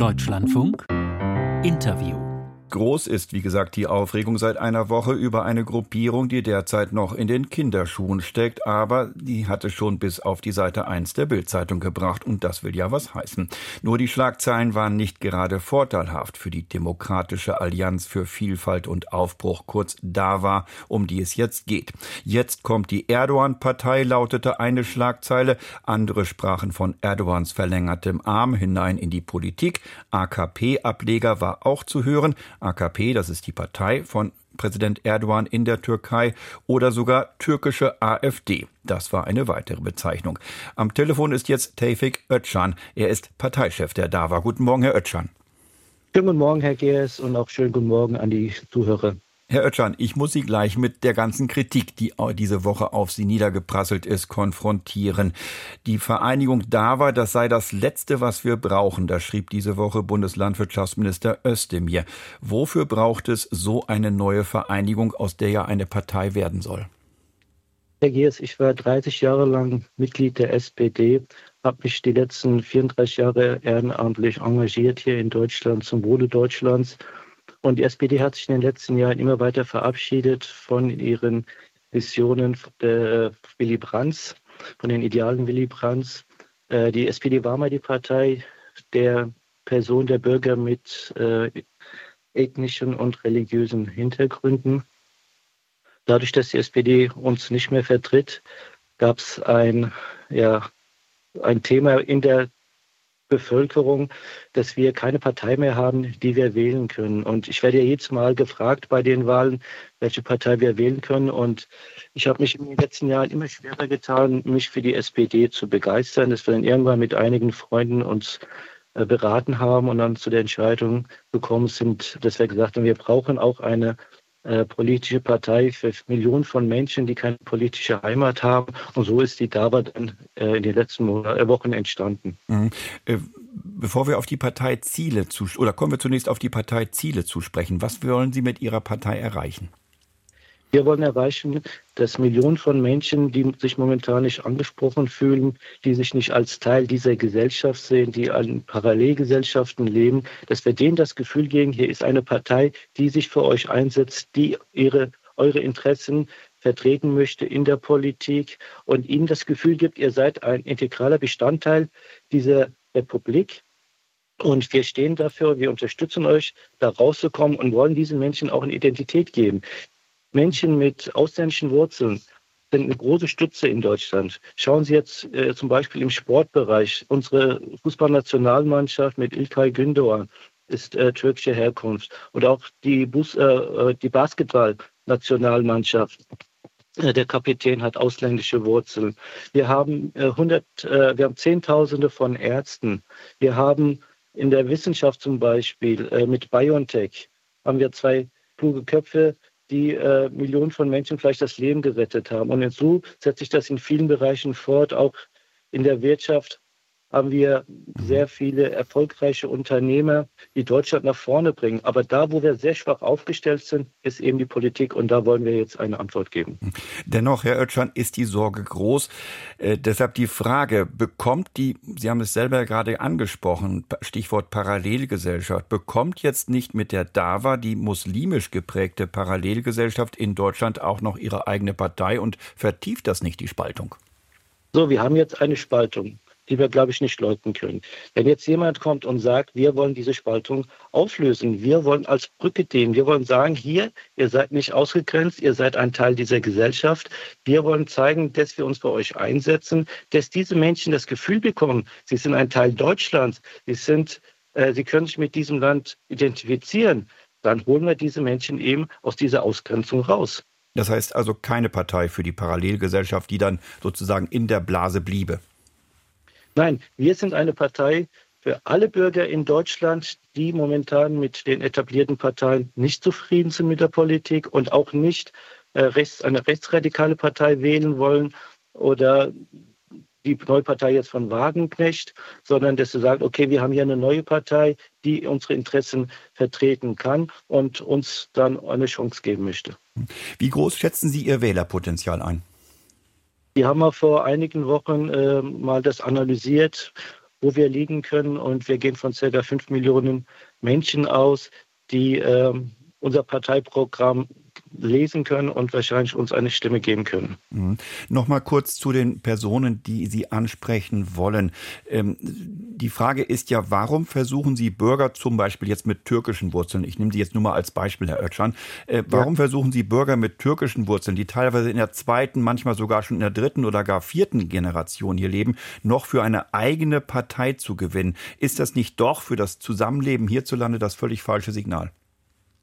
Deutschlandfunk. Interview Groß ist, wie gesagt, die Aufregung seit einer Woche über eine Gruppierung, die derzeit noch in den Kinderschuhen steckt, aber die hatte schon bis auf die Seite 1 der Bildzeitung gebracht und das will ja was heißen. Nur die Schlagzeilen waren nicht gerade vorteilhaft für die Demokratische Allianz für Vielfalt und Aufbruch, kurz DAWA, um die es jetzt geht. Jetzt kommt die Erdogan-Partei, lautete eine Schlagzeile, andere sprachen von Erdogans verlängertem Arm hinein in die Politik. AKP-Ableger war auch zu hören. AKP, das ist die Partei von Präsident Erdogan in der Türkei oder sogar türkische AfD. Das war eine weitere Bezeichnung. Am Telefon ist jetzt Tevfik Özcan. Er ist Parteichef der DAWA. Guten Morgen, Herr Özcan. Schönen guten Morgen, Herr Geers, und auch schönen guten Morgen an die Zuhörer. Herr Oetschan, ich muss Sie gleich mit der ganzen Kritik, die diese Woche auf Sie niedergeprasselt ist, konfrontieren. Die Vereinigung DAWA, das sei das Letzte, was wir brauchen, das schrieb diese Woche Bundeslandwirtschaftsminister Özdemir. Wofür braucht es so eine neue Vereinigung, aus der ja eine Partei werden soll? Herr Geers, ich war 30 Jahre lang Mitglied der SPD, habe mich die letzten 34 Jahre ehrenamtlich engagiert hier in Deutschland zum Wohle Deutschlands und die SPD hat sich in den letzten Jahren immer weiter verabschiedet von ihren Visionen der Willy Brandts, von den Idealen Willy Brandts. Äh, die SPD war mal die Partei der Person der Bürger mit äh, ethnischen und religiösen Hintergründen. Dadurch, dass die SPD uns nicht mehr vertritt, gab es ein, ja, ein Thema in der Bevölkerung, dass wir keine Partei mehr haben, die wir wählen können. Und ich werde ja jedes Mal gefragt bei den Wahlen, welche Partei wir wählen können. Und ich habe mich in den letzten Jahren immer schwerer getan, mich für die SPD zu begeistern, dass wir dann irgendwann mit einigen Freunden uns äh, beraten haben und dann zu der Entscheidung gekommen sind, dass wir gesagt haben, wir brauchen auch eine äh, politische Partei für Millionen von Menschen, die keine politische Heimat haben. Und so ist die DABA dann äh, in den letzten Monaten, äh, Wochen entstanden. Mhm. Äh, bevor wir auf die Parteiziele zu, oder kommen wir zunächst auf die Parteiziele zu sprechen. Was wollen Sie mit Ihrer Partei erreichen? Wir wollen erreichen, dass Millionen von Menschen, die sich momentan nicht angesprochen fühlen, die sich nicht als Teil dieser Gesellschaft sehen, die an Parallelgesellschaften leben, dass wir denen das Gefühl geben, hier ist eine Partei, die sich für euch einsetzt, die ihre, eure Interessen vertreten möchte in der Politik und ihnen das Gefühl gibt, ihr seid ein integraler Bestandteil dieser Republik. Und wir stehen dafür, wir unterstützen euch, da rauszukommen und wollen diesen Menschen auch eine Identität geben. Menschen mit ausländischen Wurzeln sind eine große Stütze in Deutschland. Schauen Sie jetzt äh, zum Beispiel im Sportbereich. Unsere Fußballnationalmannschaft mit İlkay Gündoğan ist äh, türkische Herkunft. Und auch die, äh, äh die Basketball-Nationalmannschaft. Äh, der Kapitän hat ausländische Wurzeln. Wir haben, 100, äh, wir haben Zehntausende von Ärzten. Wir haben in der Wissenschaft zum Beispiel mit BioNTech haben wir zwei kluge Köpfe, die äh, Millionen von Menschen vielleicht das Leben gerettet haben. Und so setzt sich das in vielen Bereichen fort, auch in der Wirtschaft haben wir sehr viele erfolgreiche Unternehmer, die Deutschland nach vorne bringen. Aber da, wo wir sehr schwach aufgestellt sind, ist eben die Politik und da wollen wir jetzt eine Antwort geben. Dennoch, Herr Oetschan, ist die Sorge groß. Äh, deshalb die Frage, bekommt die, Sie haben es selber gerade angesprochen, Stichwort Parallelgesellschaft, bekommt jetzt nicht mit der DAWA die muslimisch geprägte Parallelgesellschaft in Deutschland auch noch ihre eigene Partei und vertieft das nicht die Spaltung? So, wir haben jetzt eine Spaltung die wir, glaube ich, nicht leugnen können. Wenn jetzt jemand kommt und sagt, wir wollen diese Spaltung auflösen, wir wollen als Brücke dienen, wir wollen sagen, hier, ihr seid nicht ausgegrenzt, ihr seid ein Teil dieser Gesellschaft, wir wollen zeigen, dass wir uns bei euch einsetzen, dass diese Menschen das Gefühl bekommen, sie sind ein Teil Deutschlands, sie, sind, äh, sie können sich mit diesem Land identifizieren, dann holen wir diese Menschen eben aus dieser Ausgrenzung raus. Das heißt also keine Partei für die Parallelgesellschaft, die dann sozusagen in der Blase bliebe. Nein, wir sind eine Partei für alle Bürger in Deutschland, die momentan mit den etablierten Parteien nicht zufrieden sind mit der Politik und auch nicht äh, rechts, eine rechtsradikale Partei wählen wollen oder die neue Partei jetzt von Wagenknecht, sondern dass sie sagt, okay, wir haben hier eine neue Partei, die unsere Interessen vertreten kann und uns dann eine Chance geben möchte. Wie groß schätzen Sie Ihr Wählerpotenzial ein? Die haben wir vor einigen Wochen äh, mal das analysiert wo wir liegen können. Und wir gehen von ca. 5 Millionen Menschen aus, die äh, unser Parteiprogramm lesen können und wahrscheinlich uns eine Stimme geben können. Mhm. Nochmal kurz zu den Personen, die Sie ansprechen wollen. Ähm, die Frage ist ja, warum versuchen Sie Bürger zum Beispiel jetzt mit türkischen Wurzeln, ich nehme Sie jetzt nur mal als Beispiel, Herr Özcan, äh, warum ja. versuchen Sie Bürger mit türkischen Wurzeln, die teilweise in der zweiten, manchmal sogar schon in der dritten oder gar vierten Generation hier leben, noch für eine eigene Partei zu gewinnen? Ist das nicht doch für das Zusammenleben hierzulande das völlig falsche Signal?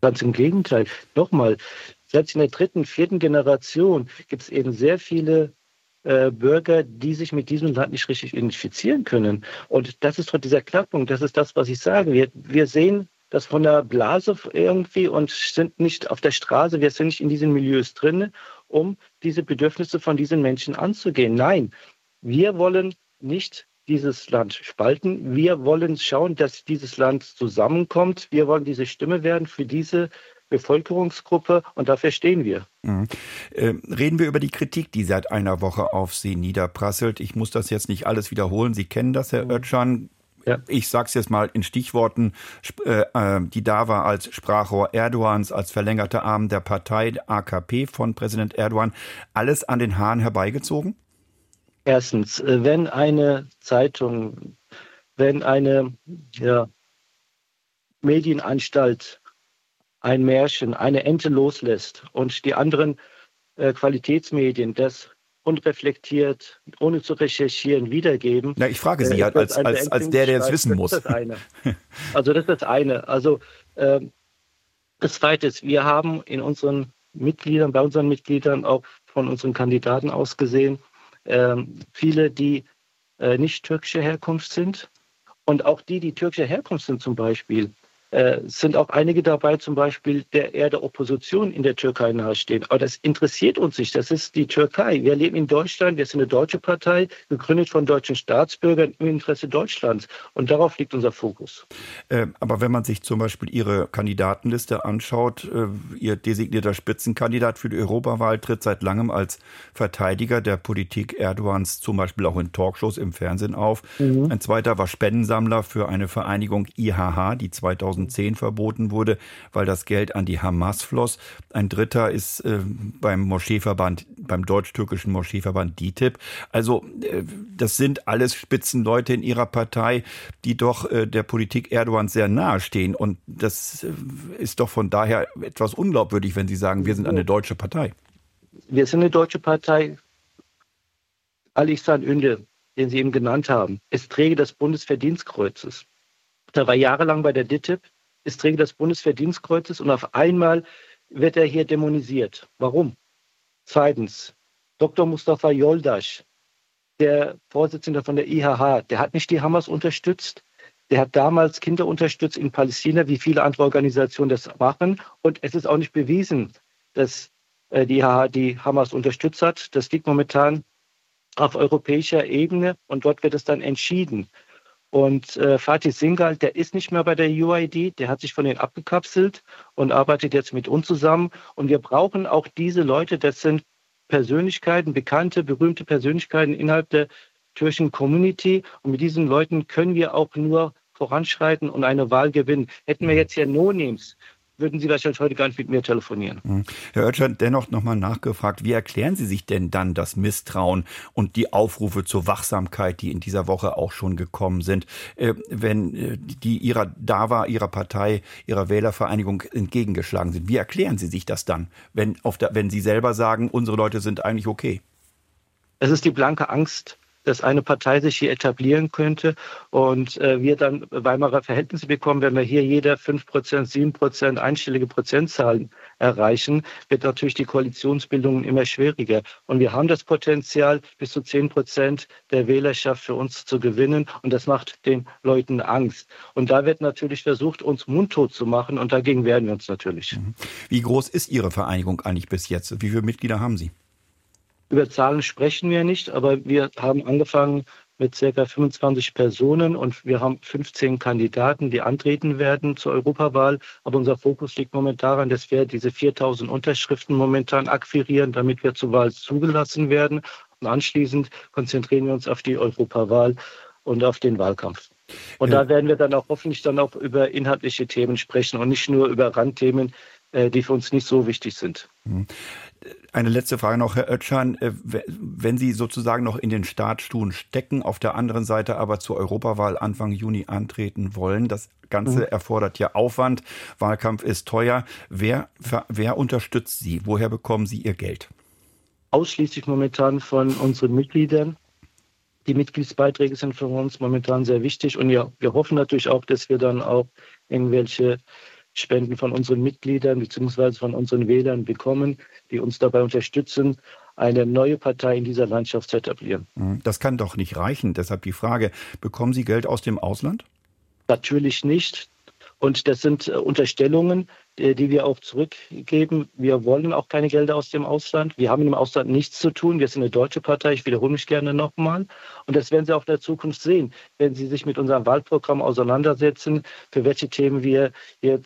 Ganz im Gegenteil. Nochmal, selbst in der dritten, vierten Generation gibt es eben sehr viele äh, Bürger, die sich mit diesem Land nicht richtig identifizieren können. Und das ist doch dieser Knackpunkt. Das ist das, was ich sage. Wir, wir sehen das von der Blase irgendwie und sind nicht auf der Straße. Wir sind nicht in diesen Milieus drin, um diese Bedürfnisse von diesen Menschen anzugehen. Nein, wir wollen nicht dieses Land spalten. Wir wollen schauen, dass dieses Land zusammenkommt. Wir wollen diese Stimme werden für diese Bevölkerungsgruppe und dafür stehen wir. Mhm. Äh, reden wir über die Kritik, die seit einer Woche auf Sie niederprasselt. Ich muss das jetzt nicht alles wiederholen. Sie kennen das, Herr mhm. Özcan. Ja. Ich sage es jetzt mal in Stichworten, äh, äh, die da war als Sprachrohr Erdogans, als verlängerter Arm der Partei AKP von Präsident Erdogan, alles an den Haaren herbeigezogen? Erstens, äh, wenn eine Zeitung, wenn eine ja, Medienanstalt ein Märchen, eine Ente loslässt und die anderen äh, Qualitätsmedien das unreflektiert, ohne zu recherchieren, wiedergeben. Na, ich frage Sie äh, als, als, als der, der es wissen muss. Das eine. Also das ist das eine. Also äh, das Zweite ist, wir haben in unseren Mitgliedern, bei unseren Mitgliedern auch von unseren Kandidaten aus gesehen, ähm, viele, die äh, nicht türkischer Herkunft sind. Und auch die, die türkischer Herkunft sind zum Beispiel, äh, sind auch einige dabei, zum Beispiel, der eher der Opposition in der Türkei nahestehen. Aber das interessiert uns nicht. Das ist die Türkei. Wir leben in Deutschland. Wir sind eine deutsche Partei, gegründet von deutschen Staatsbürgern im Interesse Deutschlands. Und darauf liegt unser Fokus. Äh, aber wenn man sich zum Beispiel Ihre Kandidatenliste anschaut, äh, Ihr designierter Spitzenkandidat für die Europawahl tritt seit langem als Verteidiger der Politik Erdogans zum Beispiel auch in Talkshows im Fernsehen auf. Mhm. Ein zweiter war Spendensammler für eine Vereinigung IHH, die 2000 2010 verboten wurde, weil das Geld an die Hamas floss. Ein dritter ist äh, beim Moscheeverband, beim deutsch-türkischen Moscheeverband DITIB. Also äh, das sind alles Spitzenleute in ihrer Partei, die doch äh, der Politik Erdogans sehr nahe stehen. Und das äh, ist doch von daher etwas unglaubwürdig, wenn Sie sagen, wir sind eine deutsche Partei. Wir sind eine deutsche Partei. Ali Ihsan Ünde, den Sie eben genannt haben, ist Träger des Bundesverdienstkreuzes. Der war jahrelang bei der DITIB, ist Träger des Bundesverdienstkreuzes und auf einmal wird er hier dämonisiert. Warum? Zweitens, Dr. Mustafa Yoldasch, der Vorsitzende von der IHH, der hat nicht die Hamas unterstützt. Der hat damals Kinder unterstützt in Palästina, wie viele andere Organisationen das machen. Und es ist auch nicht bewiesen, dass äh, die IHH die Hamas unterstützt hat. Das liegt momentan auf europäischer Ebene und dort wird es dann entschieden. Und äh, Fatih Singal, der ist nicht mehr bei der UID, der hat sich von denen abgekapselt und arbeitet jetzt mit uns zusammen. Und wir brauchen auch diese Leute, das sind Persönlichkeiten, bekannte, berühmte Persönlichkeiten innerhalb der türkischen Community. Und mit diesen Leuten können wir auch nur voranschreiten und eine Wahl gewinnen. Hätten wir jetzt hier No-Names, würden Sie wahrscheinlich heute gar nicht mit mir telefonieren. Mhm. Herr Oetscher, dennoch nochmal nachgefragt, wie erklären Sie sich denn dann das Misstrauen und die Aufrufe zur Wachsamkeit, die in dieser Woche auch schon gekommen sind, äh, wenn äh, die Ihrer DAWA, Ihrer Partei, Ihrer Wählervereinigung entgegengeschlagen sind? Wie erklären Sie sich das dann, wenn, der, wenn Sie selber sagen, unsere Leute sind eigentlich okay? Es ist die blanke Angst dass eine Partei sich hier etablieren könnte und äh, wir dann Weimarer Verhältnisse bekommen, wenn wir hier jeder 5 Prozent, 7 Prozent einstellige Prozentzahlen erreichen, wird natürlich die Koalitionsbildung immer schwieriger. Und wir haben das Potenzial, bis zu 10 Prozent der Wählerschaft für uns zu gewinnen und das macht den Leuten Angst. Und da wird natürlich versucht, uns mundtot zu machen und dagegen wehren wir uns natürlich. Mhm. Wie groß ist Ihre Vereinigung eigentlich bis jetzt? Wie viele Mitglieder haben Sie? Über Zahlen sprechen wir nicht, aber wir haben angefangen mit ca. 25 Personen und wir haben 15 Kandidaten, die antreten werden zur Europawahl. Aber unser Fokus liegt momentan daran, dass wir diese 4000 Unterschriften momentan akquirieren, damit wir zur Wahl zugelassen werden. Und anschließend konzentrieren wir uns auf die Europawahl und auf den Wahlkampf. Und ja. da werden wir dann auch hoffentlich dann auch über inhaltliche Themen sprechen und nicht nur über Randthemen, die für uns nicht so wichtig sind. Mhm. Eine letzte Frage noch, Herr Oetschan. Äh, wenn Sie sozusagen noch in den Startstuhlen stecken, auf der anderen Seite aber zur Europawahl Anfang Juni antreten wollen, das Ganze mhm. erfordert ja Aufwand, Wahlkampf ist teuer. Wer, wer unterstützt Sie? Woher bekommen Sie Ihr Geld? Ausschließlich momentan von unseren Mitgliedern. Die Mitgliedsbeiträge sind für uns momentan sehr wichtig und ja, wir hoffen natürlich auch, dass wir dann auch irgendwelche Spenden von unseren Mitgliedern bzw. von unseren Wählern bekommen, die uns dabei unterstützen, eine neue Partei in dieser Landschaft zu etablieren. Mhm. Das kann doch nicht reichen. Deshalb die Frage, bekommen Sie Geld aus dem Ausland? Natürlich nicht. Und das sind äh, Unterstellungen, äh, die wir auch zurückgeben. Wir wollen auch keine Gelder aus dem Ausland. Wir haben im Ausland nichts zu tun. Wir sind eine deutsche Partei. Ich wiederhole mich gerne nochmal. Und das werden Sie auch in der Zukunft sehen, wenn Sie sich mit unserem Wahlprogramm auseinandersetzen, für welche Themen wir hier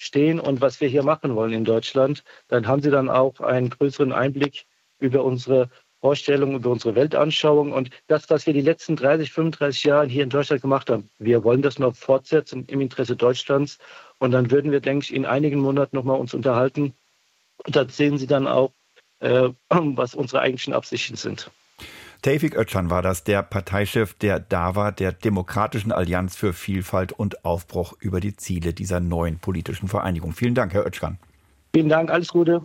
stehen und was wir hier machen wollen in Deutschland. Dann haben Sie dann auch einen größeren Einblick über unsere Vorstellungen, über unsere Weltanschauung und das, was wir die letzten 30, 35 Jahre hier in Deutschland gemacht haben. Wir wollen das noch fortsetzen im Interesse Deutschlands und dann würden wir, denke ich, in einigen Monaten nochmal uns unterhalten und da sehen Sie dann auch, äh, was unsere eigentlichen Absichten sind. Tevfik Özcan war das, der Parteichef der DAWA, der Demokratischen Allianz für Vielfalt und Aufbruch über die Ziele dieser neuen politischen Vereinigung. Vielen Dank, Herr Özcan. Vielen Dank, alles Gute.